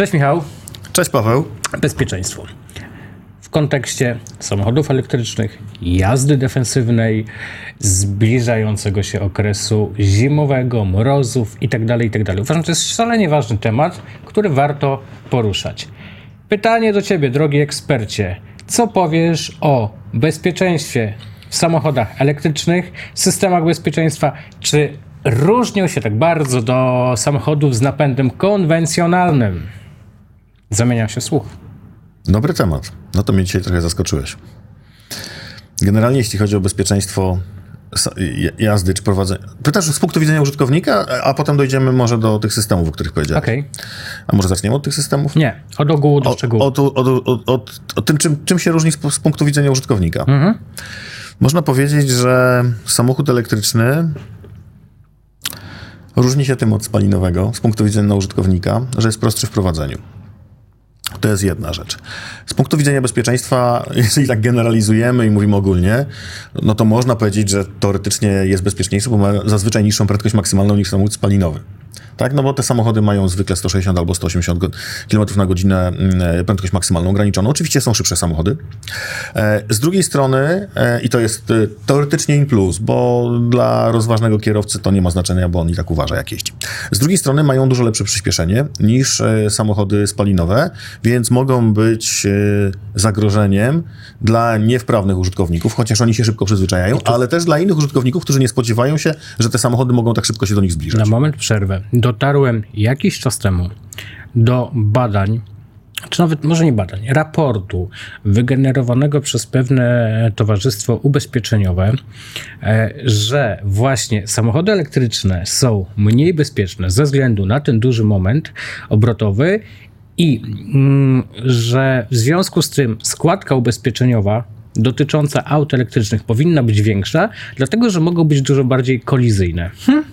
Cześć Michał. Cześć Paweł. Bezpieczeństwo. W kontekście samochodów elektrycznych, jazdy defensywnej, zbliżającego się okresu zimowego, mrozów itd., itd. Uważam, że to jest szalenie ważny temat, który warto poruszać. Pytanie do Ciebie, drogi ekspercie. Co powiesz o bezpieczeństwie w samochodach elektrycznych, systemach bezpieczeństwa? Czy różnią się tak bardzo do samochodów z napędem konwencjonalnym? Zamienia się słuch. Dobry temat. No to mnie dzisiaj trochę zaskoczyłeś. Generalnie jeśli chodzi o bezpieczeństwo jazdy czy prowadzenia. Pytasz z punktu widzenia użytkownika, a potem dojdziemy może do tych systemów, o których powiedziałem. Okej. A może zaczniemy od tych systemów? Nie, od ogółu do szczegółu. Od, od, od, od, od tym, czym, czym się różni z, z punktu widzenia użytkownika. Mhm. Można powiedzieć, że samochód elektryczny różni się tym od spalinowego z punktu widzenia użytkownika, że jest prostszy w prowadzeniu. To jest jedna rzecz. Z punktu widzenia bezpieczeństwa, jeżeli tak generalizujemy i mówimy ogólnie, no to można powiedzieć, że teoretycznie jest bezpieczniejszy, bo ma zazwyczaj niższą prędkość maksymalną niż samochód spalinowy tak? No bo te samochody mają zwykle 160 albo 180 km na godzinę mm, prędkość maksymalną ograniczoną. Oczywiście są szybsze samochody. E, z drugiej strony, e, i to jest e, teoretycznie in plus, bo dla rozważnego kierowcy to nie ma znaczenia, bo on i tak uważa, jak jeździ. Z drugiej strony mają dużo lepsze przyspieszenie niż samochody spalinowe, więc mogą być zagrożeniem dla niewprawnych użytkowników, chociaż oni się szybko przyzwyczajają, ale też dla innych użytkowników, którzy nie spodziewają się, że te samochody mogą tak szybko się do nich zbliżać. Na moment przerwę. Dotarłem jakiś czas temu do badań, czy nawet może nie badań, raportu wygenerowanego przez pewne towarzystwo ubezpieczeniowe, e, że właśnie samochody elektryczne są mniej bezpieczne ze względu na ten duży moment obrotowy i mm, że w związku z tym składka ubezpieczeniowa dotycząca aut elektrycznych powinna być większa, dlatego że mogą być dużo bardziej kolizyjne. Hm?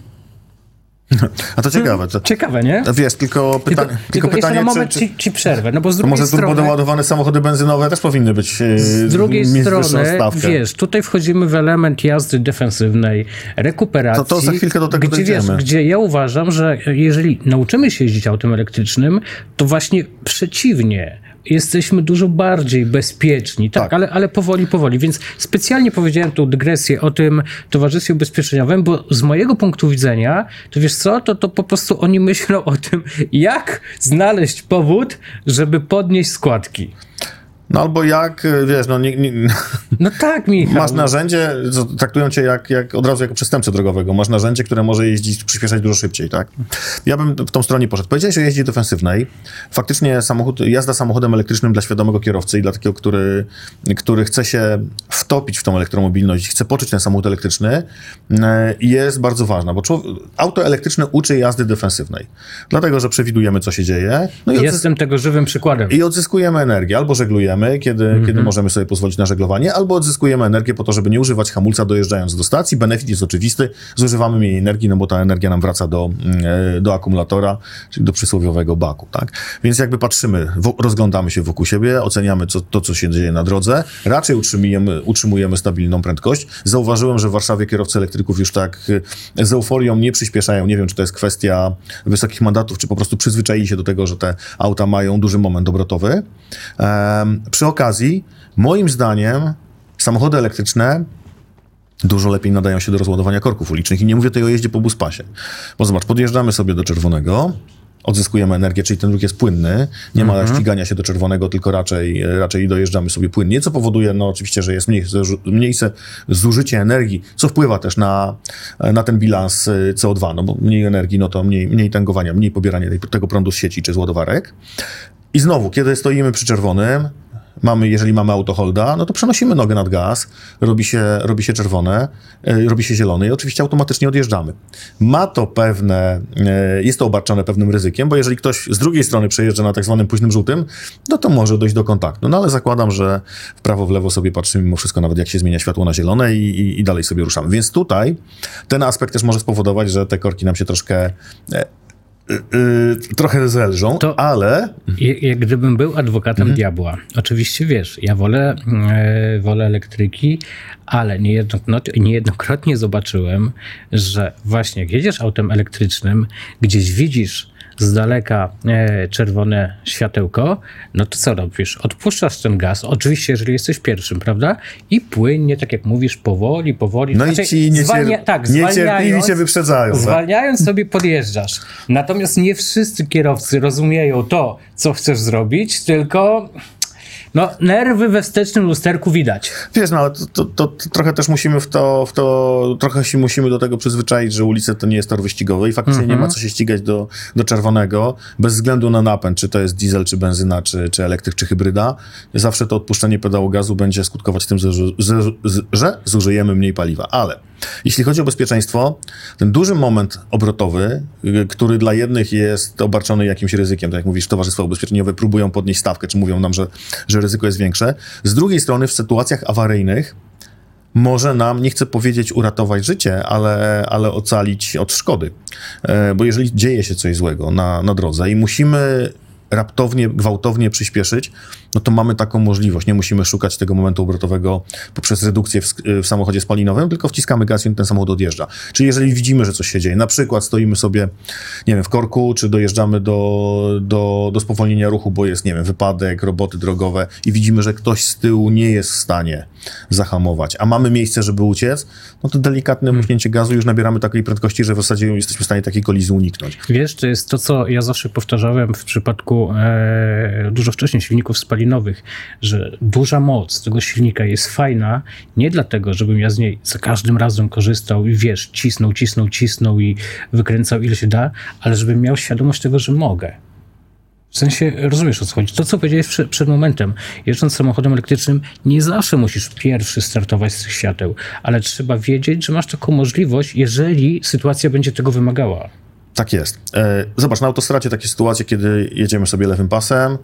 A to ciekawe. To, ciekawe, nie? Wiesz, tylko, pyta tylko, tylko pytanie, na moment czy, czy, ci, przerwę, no bo z drugiej może strony... Może ładowane samochody benzynowe też powinny być e, Z drugiej strony, wiesz, tutaj wchodzimy w element jazdy defensywnej, rekuperacji. To, to za chwilkę do tego gdzie, dojdziemy. Wiesz, gdzie ja uważam, że jeżeli nauczymy się jeździć autem elektrycznym, to właśnie przeciwnie jesteśmy dużo bardziej bezpieczni, tak, tak, Ale, ale powoli, powoli. Więc specjalnie powiedziałem tu dygresję o tym towarzystwie ubezpieczeniowym, bo z mojego punktu widzenia, to wiesz co, to, to po prostu oni myślą o tym, jak znaleźć powód, żeby podnieść składki. No albo jak, e, wiesz, no nie, nie, No tak, Michał. Masz narzędzie, traktują cię jak, jak od razu jako przestępcę drogowego. Masz narzędzie, które może jeździć, przyspieszać dużo szybciej, tak? Ja bym w tą stronę poszedł. Powiedziałeś o jeździe defensywnej. Faktycznie samochód, jazda samochodem elektrycznym dla świadomego kierowcy i dla takiego, który, który chce się wtopić w tą elektromobilność, chce poczuć ten samochód elektryczny, e, jest bardzo ważna, bo auto elektryczne uczy jazdy defensywnej. Dlatego, że przewidujemy, co się dzieje. No i Jestem tego żywym przykładem. I odzyskujemy energię. Albo żeglujemy, kiedy, mm -hmm. kiedy możemy sobie pozwolić na żeglowanie, albo odzyskujemy energię po to, żeby nie używać hamulca dojeżdżając do stacji. Benefit jest oczywisty, zużywamy mniej energii, no bo ta energia nam wraca do, mm, do akumulatora, czyli do przysłowiowego baku, tak? Więc jakby patrzymy, rozglądamy się wokół siebie, oceniamy co, to, co się dzieje na drodze, raczej utrzymujemy, utrzymujemy stabilną prędkość. Zauważyłem, że w Warszawie kierowcy elektryków już tak e, z euforią nie przyspieszają. Nie wiem, czy to jest kwestia wysokich mandatów, czy po prostu przyzwyczaili się do tego, że te auta mają duży moment obrotowy. Przy okazji, moim zdaniem, samochody elektryczne dużo lepiej nadają się do rozładowania korków ulicznych. I nie mówię tutaj o jeździe po buspasie. Bo zobacz, podjeżdżamy sobie do czerwonego, odzyskujemy energię, czyli ten ruch jest płynny, nie ma mhm. ścigania się do czerwonego, tylko raczej, raczej dojeżdżamy sobie płynnie, co powoduje, no oczywiście, że jest mniejsze, mniejsze zużycie energii, co wpływa też na, na ten bilans y, CO2, no bo mniej energii, no to mniej, mniej tankowania, mniej pobierania tego prądu z sieci czy z ładowarek. I znowu, kiedy stoimy przy czerwonym, mamy, jeżeli mamy autoholda, no to przenosimy nogę nad gaz, robi się, robi się czerwone, e, robi się zielone i oczywiście automatycznie odjeżdżamy. Ma to pewne, e, jest to obarczone pewnym ryzykiem, bo jeżeli ktoś z drugiej strony przejeżdża na tak zwanym późnym żółtym, no to może dojść do kontaktu. No ale zakładam, że w prawo, w lewo sobie patrzymy mimo wszystko, nawet jak się zmienia światło na zielone i, i, i dalej sobie ruszamy. Więc tutaj ten aspekt też może spowodować, że te korki nam się troszkę e, Yy, trochę zelżą, to ale... Jak gdybym był adwokatem mhm. diabła, oczywiście wiesz, ja wolę, yy, wolę elektryki, ale niejednokrotnie, niejednokrotnie zobaczyłem, że właśnie jak jedziesz autem elektrycznym, gdzieś widzisz z daleka e, czerwone światełko, no to co robisz? Odpuszczasz ten gaz, oczywiście, jeżeli jesteś pierwszym, prawda? I płynnie, tak jak mówisz, powoli, powoli. No Znaczy, i ci niecier... zwalnia- tak, niecierpliwi cię wyprzedzają. tak? Zwalniając sobie podjeżdżasz. Natomiast nie wszyscy kierowcy rozumieją to, co chcesz zrobić, tylko no, nerwy we wstecznym lusterku widać. Wiesz, no ale to, to, to, to trochę też musimy w to, w to, trochę się musimy do tego przyzwyczaić, że ulice to nie jest tor wyścigowy i faktycznie nie ma co się ścigać do, do czerwonego, bez względu na napęd, czy to jest diesel, czy benzyna, czy, czy elektryk, czy hybryda. Zawsze to odpuszczenie pedału gazu będzie skutkować tym, że, że, że zużyjemy mniej paliwa. Ale jeśli chodzi o bezpieczeństwo, ten duży moment obrotowy, y, który dla jednych jest obarczony jakimś ryzykiem, tak jak mówisz, towarzystwa ubezpieczeniowe próbują podnieść stawkę, czy mówią nam, że, że ryzyko jest większe. Z drugiej strony w sytuacjach awaryjnych może nam, nie chcę powiedzieć uratować życie, ale, ale ocalić od szkody. E, Bo jeżeli dzieje się coś złego na, na drodze i musimy raptownie, gwałtownie przyspieszyć, no to mamy taką możliwość. Nie musimy szukać tego momentu obrotowego poprzez redukcję w, sk- w samochodzie spalinowym, tylko wciskamy gaz i ten samochód odjeżdża. Czyli jeżeli widzimy, że coś się dzieje, na przykład stoimy sobie, nie wiem, w korku, czy dojeżdżamy do, do, do spowolnienia ruchu, bo jest, nie wiem, wypadek, roboty drogowe i widzimy, że ktoś z tyłu nie jest w stanie zahamować, a mamy miejsce, żeby uciec, no to delikatne muśnięcie gazu już nabieramy takiej prędkości, że w zasadzie jesteśmy w stanie takiej kolizji uniknąć. Wiesz, to jest to, co ja zawsze powtarzałem w przypadku e, dużo wcześniej silników spalinowych, że duża moc tego silnika jest fajna nie dlatego, żebym ja z niej za każdym razem korzystał i wiesz, cisnął, cisnął, cisnął i wykręcał ile się da, ale żebym miał świadomość tego, że mogę. W sensie, rozumiesz o co chodzi. To, co powiedziałeś przed, przed momentem, jeżdżąc samochodem elektrycznym, nie zawsze musisz pierwszy startować z tych świateł, ale trzeba wiedzieć, że masz taką możliwość, jeżeli sytuacja będzie tego wymagała. Tak jest. E, Zobacz, na autostradzie takie sytuacje, kiedy jedziemy sobie lewym pasem,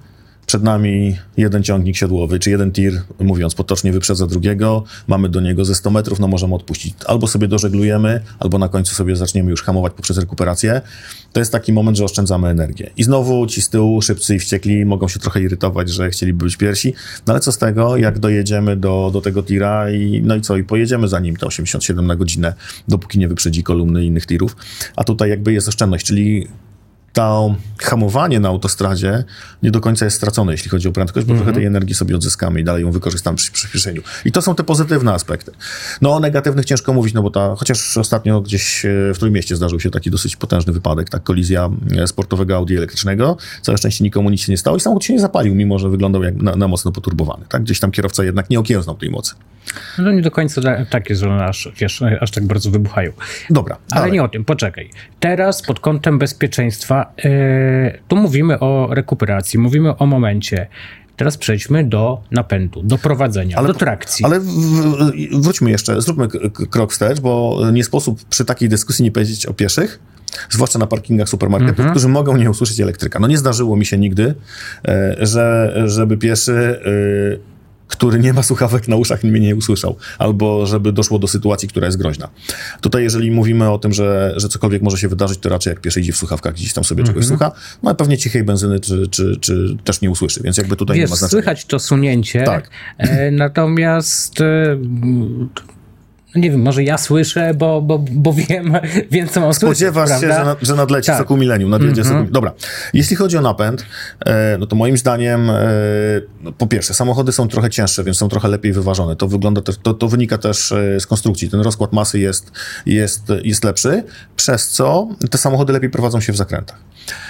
przed nami jeden ciągnik siodłowy, czy jeden tir, mówiąc potocznie, wyprzedza drugiego, mamy do niego ze 100 metrów, no możemy odpuścić. Albo sobie dożeglujemy, albo na końcu sobie zaczniemy już hamować poprzez rekuperację. To jest taki moment, że oszczędzamy energię. I znowu ci z tyłu, szybcy i wściekli, mogą się trochę irytować, że chcieliby być pierwsi, no ale co z tego, jak dojedziemy do, do tego tira i no i co, i pojedziemy za nim te 87 na godzinę, dopóki nie wyprzedzi kolumny innych tirów. A tutaj jakby jest oszczędność, czyli to hamowanie na autostradzie nie do końca jest stracone, jeśli chodzi o prędkość, bo trochę tej energii sobie odzyskamy i dalej ją wykorzystamy przy przyspieszeniu. I to są te pozytywne aspekty. No o negatywnych ciężko mówić, no bo ta, chociaż ostatnio gdzieś e, w Trójmieście zdarzył się taki dosyć potężny wypadek, tak, kolizja e, sportowego Audi elektrycznego. Całe szczęście nikomu nic się nie stało i samochód się nie zapalił, mimo że wyglądał jak na, na mocno poturbowany, tak. Gdzieś tam kierowca jednak nie okiełznał tej mocy. No nie do końca takie, że one aż, wiesz, aż tak bardzo wybuchają. Dobra, Ale dalej. nie o tym, poczekaj. Teraz pod kątem bezpieczeństwa, e, tu mówimy o rekuperacji, mówimy o momencie. Teraz przejdźmy do napędu, do prowadzenia, do trakcji. Ale w, w, wróćmy jeszcze, zróbmy krok wstecz, bo nie sposób przy takiej dyskusji nie powiedzieć o pieszych, zwłaszcza na parkingach supermarketów, Mhm. którzy mogą nie usłyszeć elektryka. No nie zdarzyło mi się nigdy, e, że, żeby pieszy, e, który nie ma słuchawek na uszach, mnie nie usłyszał, albo żeby doszło do sytuacji, która jest groźna. Tutaj, jeżeli mówimy o tym, że, że cokolwiek może się wydarzyć, to raczej jak pieszy idzie w słuchawkach, gdzieś tam sobie Mhm. czegoś słucha, no a pewnie cichej benzyny, czy, czy, czy też nie usłyszy, więc jakby tutaj Wiesz, nie ma znaczenia. słychać to sunięcie, Tak. e, natomiast e, no nie wiem, może ja słyszę, bo, bo, bo wiem, wiem, co mam słyszeć, Spodziewasz się, prawda? że, na, że nadleci Tak. soku milenium, nadjedzie soku... Dobra, jeśli chodzi o napęd, e, no to moim zdaniem, e, no po pierwsze, samochody są trochę cięższe, więc są trochę lepiej wyważone. To wygląda też, to, to wynika też e, z konstrukcji. Ten rozkład masy jest, jest, jest lepszy, przez co te samochody lepiej prowadzą się w zakrętach.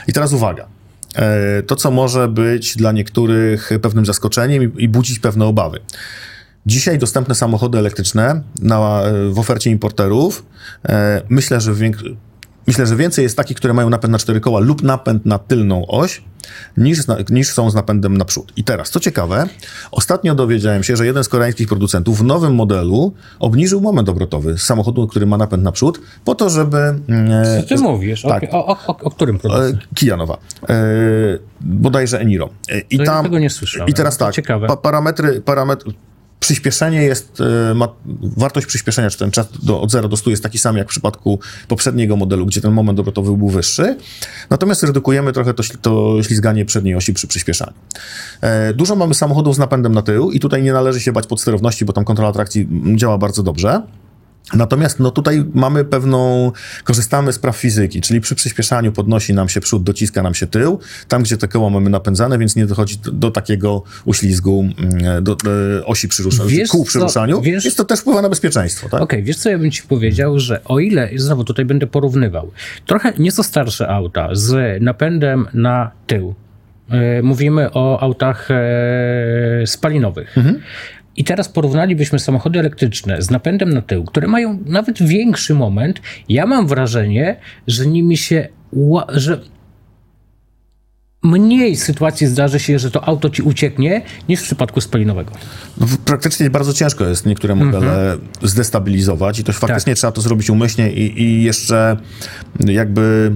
I teraz uwaga. E, To, co może być dla niektórych pewnym zaskoczeniem i, i budzić pewne obawy. Dzisiaj dostępne samochody elektryczne na, w ofercie importerów, e, myślę, że myślę, że więcej jest takich, które mają napęd na cztery koła lub napęd na tylną oś, niż, na- niż są z napędem naprzód. I teraz, co ciekawe, ostatnio dowiedziałem się, że jeden z koreańskich producentów w nowym modelu obniżył moment obrotowy samochodu, który ma napęd naprzód, po to, żeby... e, Co ty mówisz? Tak. O, o, o, o którym? E, Kia nowa. E, bodajże Eniro. E, I To ja tam, tego nie słyszałem. I teraz tak, ciekawe. Pa, parametry, parametr, przyspieszenie jest, e, ma, wartość przyspieszenia, czy ten czas do, od 0 do 100 jest taki sam jak w przypadku poprzedniego modelu, gdzie ten moment obrotowy był wyższy. Natomiast redukujemy trochę to, to ślizganie przedniej osi przy przyspieszaniu. E, dużo mamy samochodów z napędem na tył i tutaj nie należy się bać podsterowności, bo tam kontrola trakcji mm, działa bardzo dobrze. Natomiast no tutaj mamy pewną, korzystamy z praw fizyki, czyli przy przyspieszaniu podnosi nam się przód, dociska nam się tył, tam gdzie te koła mamy napędzane, więc nie dochodzi do, do takiego uślizgu mm, do, do osi przyruszania, Wiesz kół przy ruszaniu, wiesz- więc to też wpływa na bezpieczeństwo, tak? Okej, wiesz co ja bym ci powiedział, że o ile, znowu tutaj będę porównywał, trochę nieco starsze auta z napędem na tył, e, mówimy o autach e, spalinowych. I teraz porównalibyśmy samochody elektryczne z napędem na tył, które mają nawet większy moment. Ja mam wrażenie, że nimi się, że mniej sytuacji zdarzy się, że to auto ci ucieknie, niż w przypadku spalinowego. No, praktycznie bardzo ciężko jest niektóre modele zdestabilizować i to faktycznie trzeba to zrobić umyślnie i, i jeszcze jakby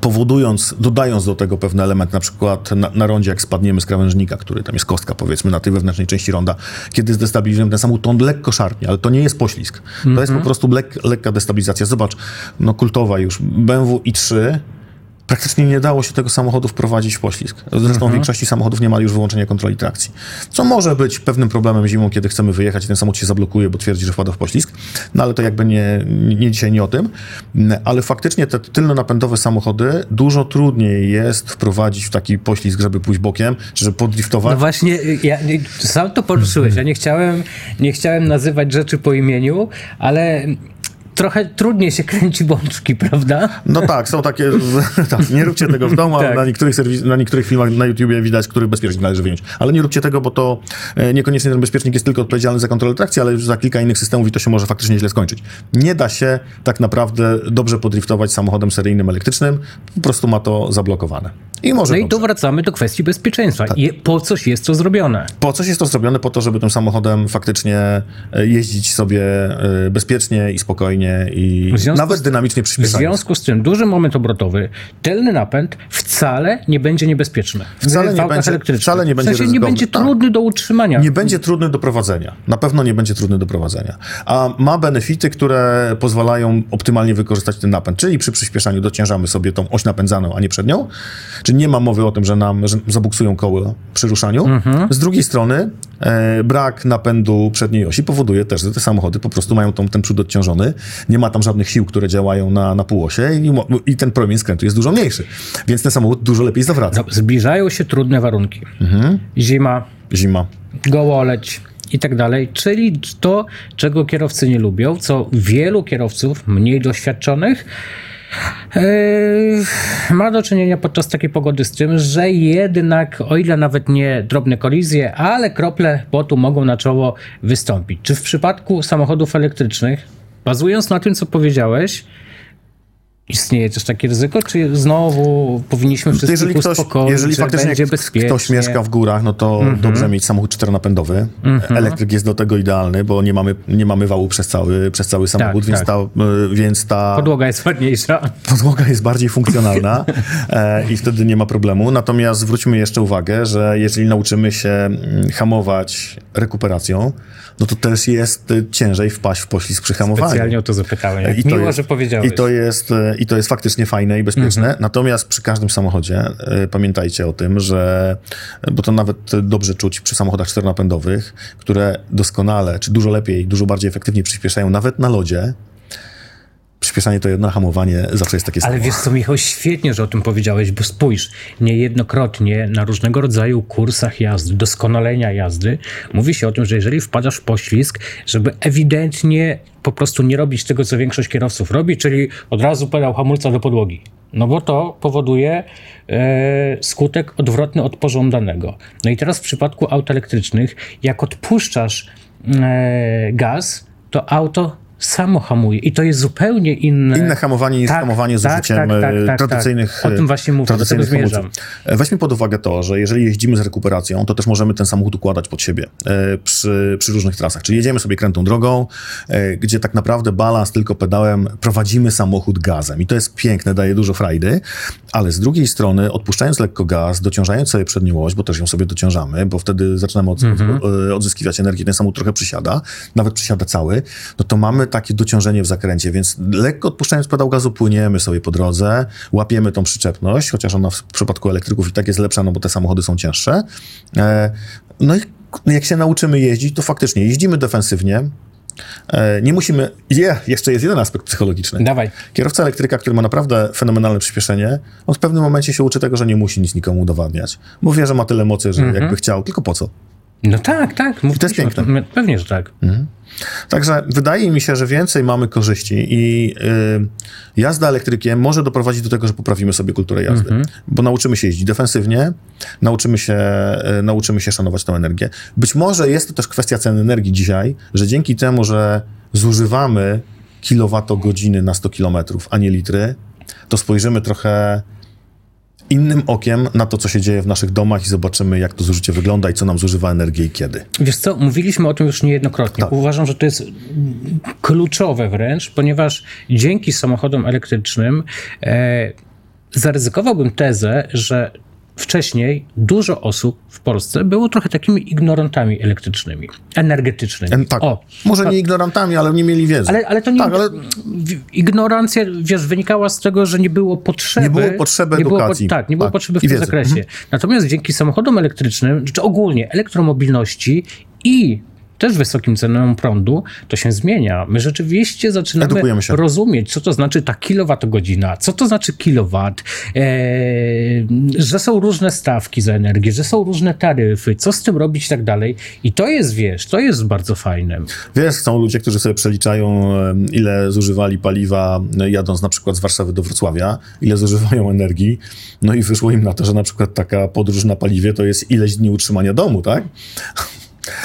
powodując, dodając do tego pewne elementy, na przykład na, na rondzie, jak spadniemy z krawężnika, który tam jest kostka, powiedzmy, na tej wewnętrznej części ronda, kiedy zdestabilizujemy ten samochód, to on lekko szarpnie, ale to nie jest poślizg. To jest po prostu lek, lekka destabilizacja. Zobacz, no kultowa już, BMW i3, praktycznie nie dało się tego samochodu wprowadzić w poślizg. Zresztą w większości samochodów nie ma już wyłączenia kontroli trakcji. Co może być pewnym problemem zimą, kiedy chcemy wyjechać i ten samochód się zablokuje, bo twierdzi, że wpada w poślizg. No ale to jakby nie, nie dzisiaj nie o tym. Ale faktycznie te tylno-napędowe samochody dużo trudniej jest wprowadzić w taki poślizg, żeby pójść bokiem, czy żeby podriftować. No właśnie, ja, sam to poruszyłeś. Ja nie chciałem, nie chciałem nazywać rzeczy po imieniu, ale trochę trudniej się kręci bączki, prawda? No tak, są takie. tak, nie róbcie tego w domu, ale Tak. na niektórych, serwis, na niektórych filmach na YouTubie widać, który bezpiecznik należy wyjąć. Ale nie róbcie tego, bo to e, niekoniecznie ten bezpiecznik jest tylko odpowiedzialny za kontrolę trakcji, ale już za kilka innych systemów i to się może faktycznie źle skończyć. Nie da się tak naprawdę dobrze podriftować samochodem seryjnym elektrycznym, po prostu ma to zablokowane. I może No i tu wracamy do kwestii bezpieczeństwa. I po coś jest to zrobione. Po coś jest to zrobione? Po to, żeby tym samochodem faktycznie e, jeździć sobie e, bezpiecznie i spokojnie i W związku nawet dynamicznie W przyspieszając. związku z tym duży moment obrotowy, tylny napęd wcale nie będzie niebezpieczny. Wcale w nie będzie- wcale nie w będzie sensie nie będzie Tak. trudny do utrzymania. Nie będzie trudny do prowadzenia. Na pewno nie będzie trudny do prowadzenia. A ma benefity, które pozwalają optymalnie wykorzystać ten napęd. Czyli przy przyspieszaniu dociężamy sobie tą oś napędzaną, a nie przednią. Czyli nie ma mowy o tym, że nam że zabuksują koło przy ruszaniu. Z drugiej strony brak napędu przedniej osi powoduje też, że te samochody po prostu mają tą, ten przód odciążony. Nie ma tam żadnych sił, które działają na, na półosie i, i ten promień skrętu jest dużo mniejszy. Więc ten samochód dużo lepiej zawraca. Zbliżają się trudne warunki. Mhm. Zima, Zima. gołoleć i tak dalej, czyli to, czego kierowcy nie lubią, co wielu kierowców mniej doświadczonych ma do czynienia podczas takiej pogody z tym, że jednak, o ile nawet nie drobne kolizje, ale krople potu mogą na czoło wystąpić. Czy w przypadku samochodów elektrycznych, bazując na tym, co powiedziałeś, istnieje też takie ryzyko, czy znowu powinniśmy wszystkich Jeżeli ktoś, uspokoić, jeżeli że faktycznie ktoś mieszka w górach, no to Mhm. dobrze mieć samochód czteronapędowy. Elektryk jest do tego idealny, bo nie mamy, nie mamy wału przez cały, przez cały samochód, więc, tak. Ta, y, więc ta Podłoga jest ładniejsza. podłoga jest bardziej funkcjonalna e, i wtedy nie ma problemu. Natomiast zwróćmy jeszcze uwagę, że jeżeli nauczymy się mm, hamować rekuperacją, no to też jest y, ciężej wpaść w poślizg przy hamowaniu. Specjalnie o to zapytałem. I to Miło, jest, że powiedziałeś. I to, jest, e, I to jest faktycznie fajne i bezpieczne. Mhm. Natomiast przy każdym samochodzie e, pamiętajcie o tym, że, bo to nawet dobrze czuć przy samochodach czteronapędowych, które doskonale, czy dużo lepiej, dużo bardziej efektywnie przyspieszają, nawet na lodzie. Przyspieszanie to jedno, hamowanie zawsze jest takie samo. Ale wiesz co, Michał, świetnie, że o tym powiedziałeś, bo spójrz, niejednokrotnie na różnego rodzaju kursach jazdy, doskonalenia jazdy, mówi się o tym, że jeżeli wpadasz w poślizg, żeby ewidentnie po prostu nie robić tego, co większość kierowców robi, czyli od razu pedał hamulca do podłogi. No bo to powoduje e, skutek odwrotny od pożądanego. No i teraz w przypadku aut elektrycznych, jak odpuszczasz e, gaz, to auto samo hamuje i to jest zupełnie inne. Inne hamowanie niż Tak, hamowanie z tak, użyciem tak, tak, e, tak, tradycyjnych tak. O tym właśnie mówię, do tradycyjnych tego zmierzam. E, Weźmy pod uwagę to, że jeżeli jeździmy z rekuperacją, to też możemy ten samochód układać pod siebie e, przy, przy różnych trasach. Czyli jedziemy sobie krętą drogą, gdzie tak naprawdę balans tylko pedałem, prowadzimy samochód gazem. I to jest piękne, daje dużo frajdy, ale z drugiej strony, odpuszczając lekko gaz, dociążając sobie przednią oś, bo też ją sobie dociążamy, bo wtedy zaczynamy od, e, odzyskiwać energię, ten samochód trochę przysiada, nawet przysiada cały, no to mamy takie dociążenie w zakręcie, więc lekko odpuszczając pedał gazu płyniemy sobie po drodze, łapiemy tą przyczepność, chociaż ona w przypadku elektryków i tak jest lepsza, no bo te samochody są cięższe. E, No i jak się nauczymy jeździć, to faktycznie jeździmy defensywnie, nie musimy. Je, jeszcze jest jeden aspekt psychologiczny. Dawaj. Kierowca elektryka, który ma naprawdę fenomenalne przyspieszenie, on w pewnym momencie się uczy tego, że nie musi nic nikomu udowadniać. Wie, że ma tyle mocy, że jakby chciał, tylko po co? No tak, tak. I to jest piękne. tym. Pewnie, że tak. Także wydaje mi się, że więcej mamy korzyści i y, jazda elektrykiem może doprowadzić do tego, że poprawimy sobie kulturę jazdy, bo nauczymy się jeździć defensywnie, nauczymy się, y, nauczymy się szanować tę energię. Być może jest to też kwestia ceny energii dzisiaj, że dzięki temu, że zużywamy kilowatogodziny na 100 kilometrów, a nie litry, to spojrzymy trochę innym okiem na to, co się dzieje w naszych domach i zobaczymy, jak to zużycie wygląda i co nam zużywa energię i kiedy. Wiesz co, mówiliśmy o tym już niejednokrotnie. Tak. Uważam, że to jest kluczowe wręcz, ponieważ dzięki samochodom elektrycznym e, zaryzykowałbym tezę, że wcześniej dużo osób w Polsce było trochę takimi ignorantami elektrycznymi, energetycznymi. Em, Tak, O, może nie ignorantami, ale nie mieli wiedzy. ale, ale to nie. Tak, ale Ignorancja, wiesz, wynikała z tego, że nie było potrzeby. Nie było potrzeby nie było edukacji. tak, nie było Tak, potrzeby w i tym wiedzy. Mhm. zakresie. Natomiast dzięki samochodom elektrycznym, czy ogólnie elektromobilności i też wysokim cenom prądu, to się zmienia. My rzeczywiście zaczynamy rozumieć, co to znaczy ta kilowatogodzina, co to znaczy kilowat, e, że są różne stawki za energię, że są różne taryfy, co z tym robić i tak dalej. I to jest, wiesz, to jest bardzo fajne. Wiesz, są ludzie, którzy sobie przeliczają, ile zużywali paliwa e, jadąc na przykład z Warszawy do Wrocławia, ile zużywają energii, no i wyszło im na to, że na przykład taka podróż na paliwie to jest ileś dni utrzymania domu, tak?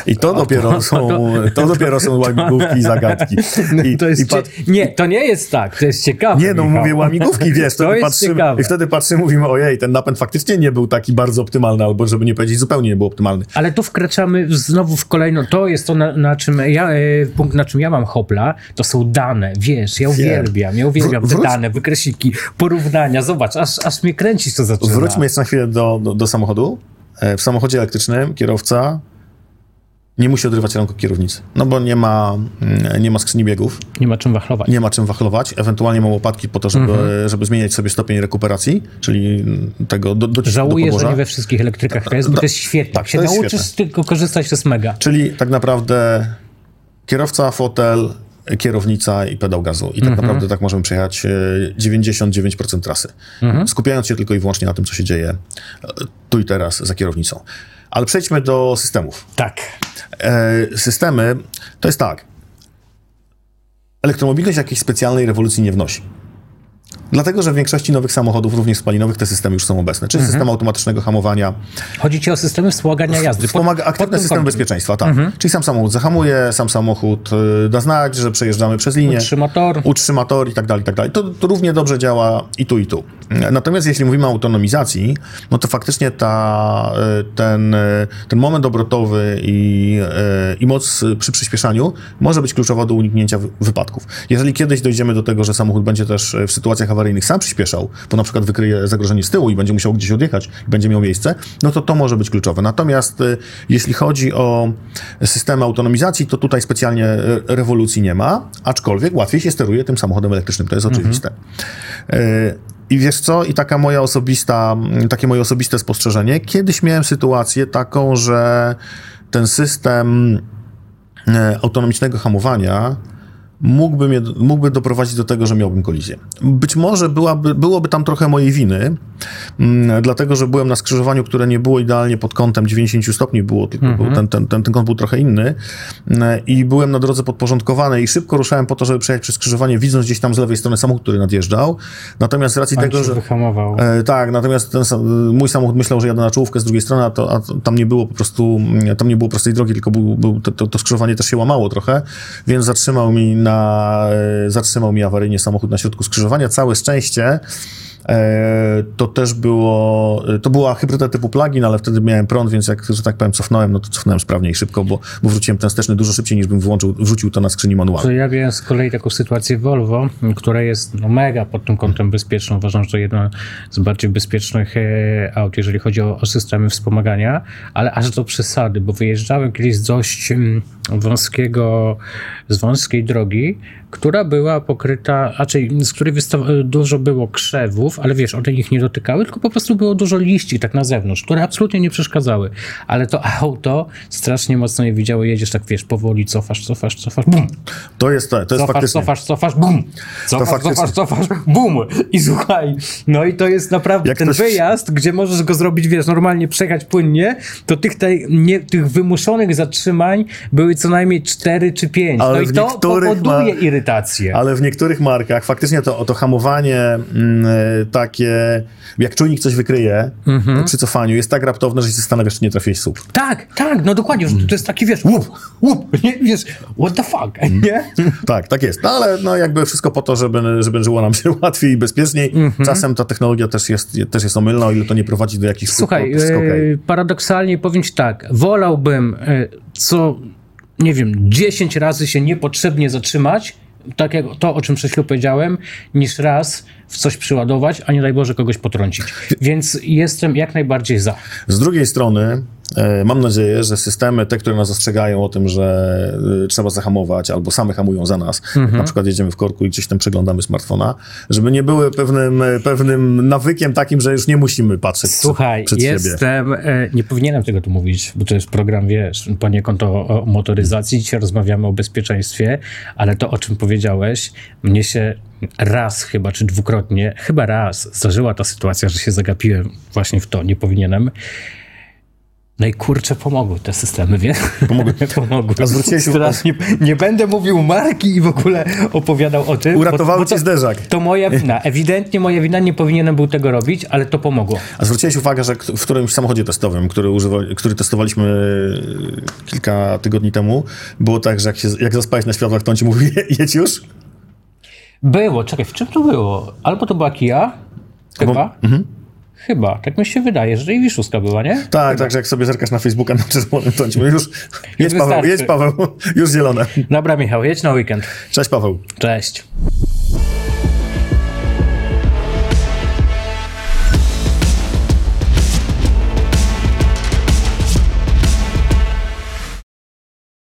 I to dopiero są, to dopiero są łamigłówki i zagadki. I, To jest pat- Nie, to nie jest tak, to jest ciekawe. Nie, no Michał. mówię łamigłówki, wiesz, To wtedy jest patrzymy, ciekawe. i wtedy patrzymy, mówimy, ojej, ten napęd faktycznie nie był taki bardzo optymalny, albo żeby nie powiedzieć, zupełnie nie był optymalny. Ale tu wkraczamy znowu w kolejną, to jest to, na, na czym ja, e, punkt, na czym ja mam hopla, to są dane, wiesz, ja uwielbiam, ja uwielbiam Wró- te wróć- dane, wykresiki, porównania, zobacz, aż, aż mnie kręcić to zaczyna. Wróćmy jeszcze na chwilę do, do, do samochodu. E, W samochodzie elektrycznym kierowca nie musi odrywać rąk od kierownicy, no bo nie ma, mm, nie ma skrzyni biegów, Nie ma czym wachlować. nie ma czym wachlować, ewentualnie ma łopatki po to, żeby, żeby zmieniać sobie stopień rekuperacji, czyli mm, tego do, do, Żałuję, do że nie we wszystkich elektrykach to jest, bo to jest świetnie. tak, Jak się to jest nauczysz świetne. tylko korzystać, to jest mega. Czyli tak naprawdę kierowca, fotel, kierownica i pedał gazu. I tak Mhm. naprawdę tak możemy przejechać e, 99% trasy. Mhm. Skupiając się tylko i wyłącznie na tym, co się dzieje e, tu i teraz za kierownicą. Ale przejdźmy do systemów. Tak. E, systemy to jest tak. Elektromobilność jakiejś specjalnej rewolucji nie wnosi. Dlatego, że w większości nowych samochodów, również spalinowych, te systemy już są obecne. Czyli system automatycznego hamowania, Chodzi ci o systemy wspomagania jazdy. Wspomaga pod aktywny tym system kątem. bezpieczeństwa, tak. Czyli sam samochód zahamuje, sam samochód y, da znać, że przejeżdżamy przez linię. Utrzyma tor. Utrzyma tor i tak dalej, i tak dalej. To, to równie dobrze działa i tu, i tu. Natomiast jeśli mówimy o autonomizacji, no to faktycznie ta, y, ten, y, ten moment obrotowy i, y, i moc przy przyspieszaniu może być kluczowa do uniknięcia wy- wypadków. Jeżeli kiedyś dojdziemy do tego, że samochód będzie też w sytuacjach awaryjnych sam przyspieszał, bo na przykład wykryje zagrożenie z tyłu i będzie musiał gdzieś odjechać i będzie miał miejsce, no to to może być kluczowe. Natomiast jeśli chodzi o systemy autonomizacji, to tutaj specjalnie rewolucji nie ma, aczkolwiek łatwiej się steruje tym samochodem elektrycznym, to jest oczywiste. Y, I wiesz co? I taka moja osobista, takie moje osobiste spostrzeżenie. Kiedyś miałem sytuację taką, że ten system e, autonomicznego hamowania mógłby, mnie, mógłby doprowadzić do tego, że miałbym kolizję. Być może byłaby, byłoby tam trochę mojej winy, mm, dlatego, że byłem na skrzyżowaniu, które nie było idealnie pod kątem 90 stopni, było, tylko był, ten, ten, ten, ten kąt był trochę inny mm, i byłem na drodze podporządkowanej i szybko ruszałem po to, żeby przejechać przez skrzyżowanie, widząc gdzieś tam z lewej strony samochód, który nadjeżdżał. Natomiast z racji Pan tego, że... wyhamował. E, tak, natomiast ten, mój samochód myślał, że jadę na czołówkę z drugiej strony, a, to, a tam nie było po prostu, mm, tam nie było prostej drogi, tylko był, był, to, to, to skrzyżowanie też się łamało trochę, więc zatrzymał mi na, e, zatrzymał mi awaryjnie samochód na środku skrzyżowania. Całe szczęście to też było, to była hybryda typu plug-in, ale wtedy miałem prąd, więc jak, że tak powiem, cofnąłem, no to cofnąłem sprawnie i szybko, bo, bo wróciłem ten wsteczny dużo szybciej, niż bym włączył, wrzucił to na skrzyni manualnej. ja miałem z kolei taką sytuację Volvo, która jest no, mega pod tym kątem bezpieczną. Uważam, że to jedno z bardziej bezpiecznych e, aut, jeżeli chodzi o, o systemy wspomagania, ale aż do przesady, bo wyjeżdżałem kiedyś z dość mm, wąskiego, z wąskiej drogi, która była pokryta, raczej z której dużo było krzewów, ale wiesz, one ich nie dotykały, tylko po prostu było dużo liści tak na zewnątrz, które absolutnie nie przeszkadzały. Ale to auto strasznie mocno je widziało, jedziesz tak, wiesz, powoli cofasz, cofasz, cofasz, bum, To jest, to jest cofasz, faktycznie. cofasz, cofasz, bum, cofasz, faktycznie. cofasz, cofasz, bum i słuchaj, no i to jest naprawdę Jak ten ktoś- wyjazd, gdzie możesz go zrobić, wiesz, normalnie przejechać płynnie, to tych, tej, nie, tych wymuszonych zatrzymań były co najmniej 4 czy 5. Ale no i to powoduje ma- irytację. Ale w niektórych markach faktycznie to, to hamowanie mm, e, takie, jak czujnik coś wykryje Mhm. przy cofaniu, jest tak raptowne, że się zastanawiasz, czy nie trafiłeś słup. Tak, tak, no dokładnie, to jest taki, wiesz, łup, łup, nie, wiesz, what the fuck, Mhm. nie? Tak, tak jest. No ale no, jakby wszystko po to, żeby, żeby żyło nam się łatwiej i bezpieczniej. Mhm. Czasem ta technologia też jest, też jest omylna, o ile to nie prowadzi do jakichś Słuchaj, skutków, e, paradoksalnie powiem ci tak, wolałbym e, co, nie wiem, 10 razy się niepotrzebnie zatrzymać, tak jak to, o czym przed chwilą powiedziałem, niż raz w coś przyładować, a nie daj Boże kogoś potrącić. Więc jestem jak najbardziej za. Z drugiej strony, mam nadzieję, że systemy, te, które nas ostrzegają o tym, że e, trzeba zahamować, albo same hamują za nas, Mhm. na przykład jedziemy w korku i gdzieś tam przeglądamy smartfona, żeby nie były pewnym, e, pewnym nawykiem takim, że już nie musimy patrzeć przed- Słuchaj, przed siebie. jestem, e, nie powinienem tego tu mówić, bo to jest program, wiesz, poniekąd o, o motoryzacji, dzisiaj rozmawiamy o bezpieczeństwie, ale to, o czym powiedziałeś, mnie się raz chyba, czy dwukrotnie, chyba raz zdarzyła ta sytuacja, że się zagapiłem właśnie w to, nie powinienem. No i kurczę, pomogły te systemy, wiesz? Pomogły. pomogły. A zwróciłeś uwagę- Strasznie, nie będę mówił marki i w ogóle opowiadał o tym. Uratowały bo, bo cię zderzak. To moja wina. Ewidentnie moja wina, nie powinienem był tego robić, ale to pomogło. A zwróciłeś uwagę, że w którymś samochodzie testowym, który, używa, który testowaliśmy e, kilka tygodni temu, było tak, że jak, się, jak zaspałeś na światłach, to on ci mówi, jedź już? Było, czekaj, w czym to było? Albo to była Kia? Chyba? Chyba, tak mi się wydaje, że i była, nie? Tak, tak, że jak sobie zerkasz na Facebooka na czerwonym, to on ci mówi, już, jedź Paweł, jedź Paweł, już zielone. Dobra, Michał, jedź na weekend. Cześć Paweł. Cześć.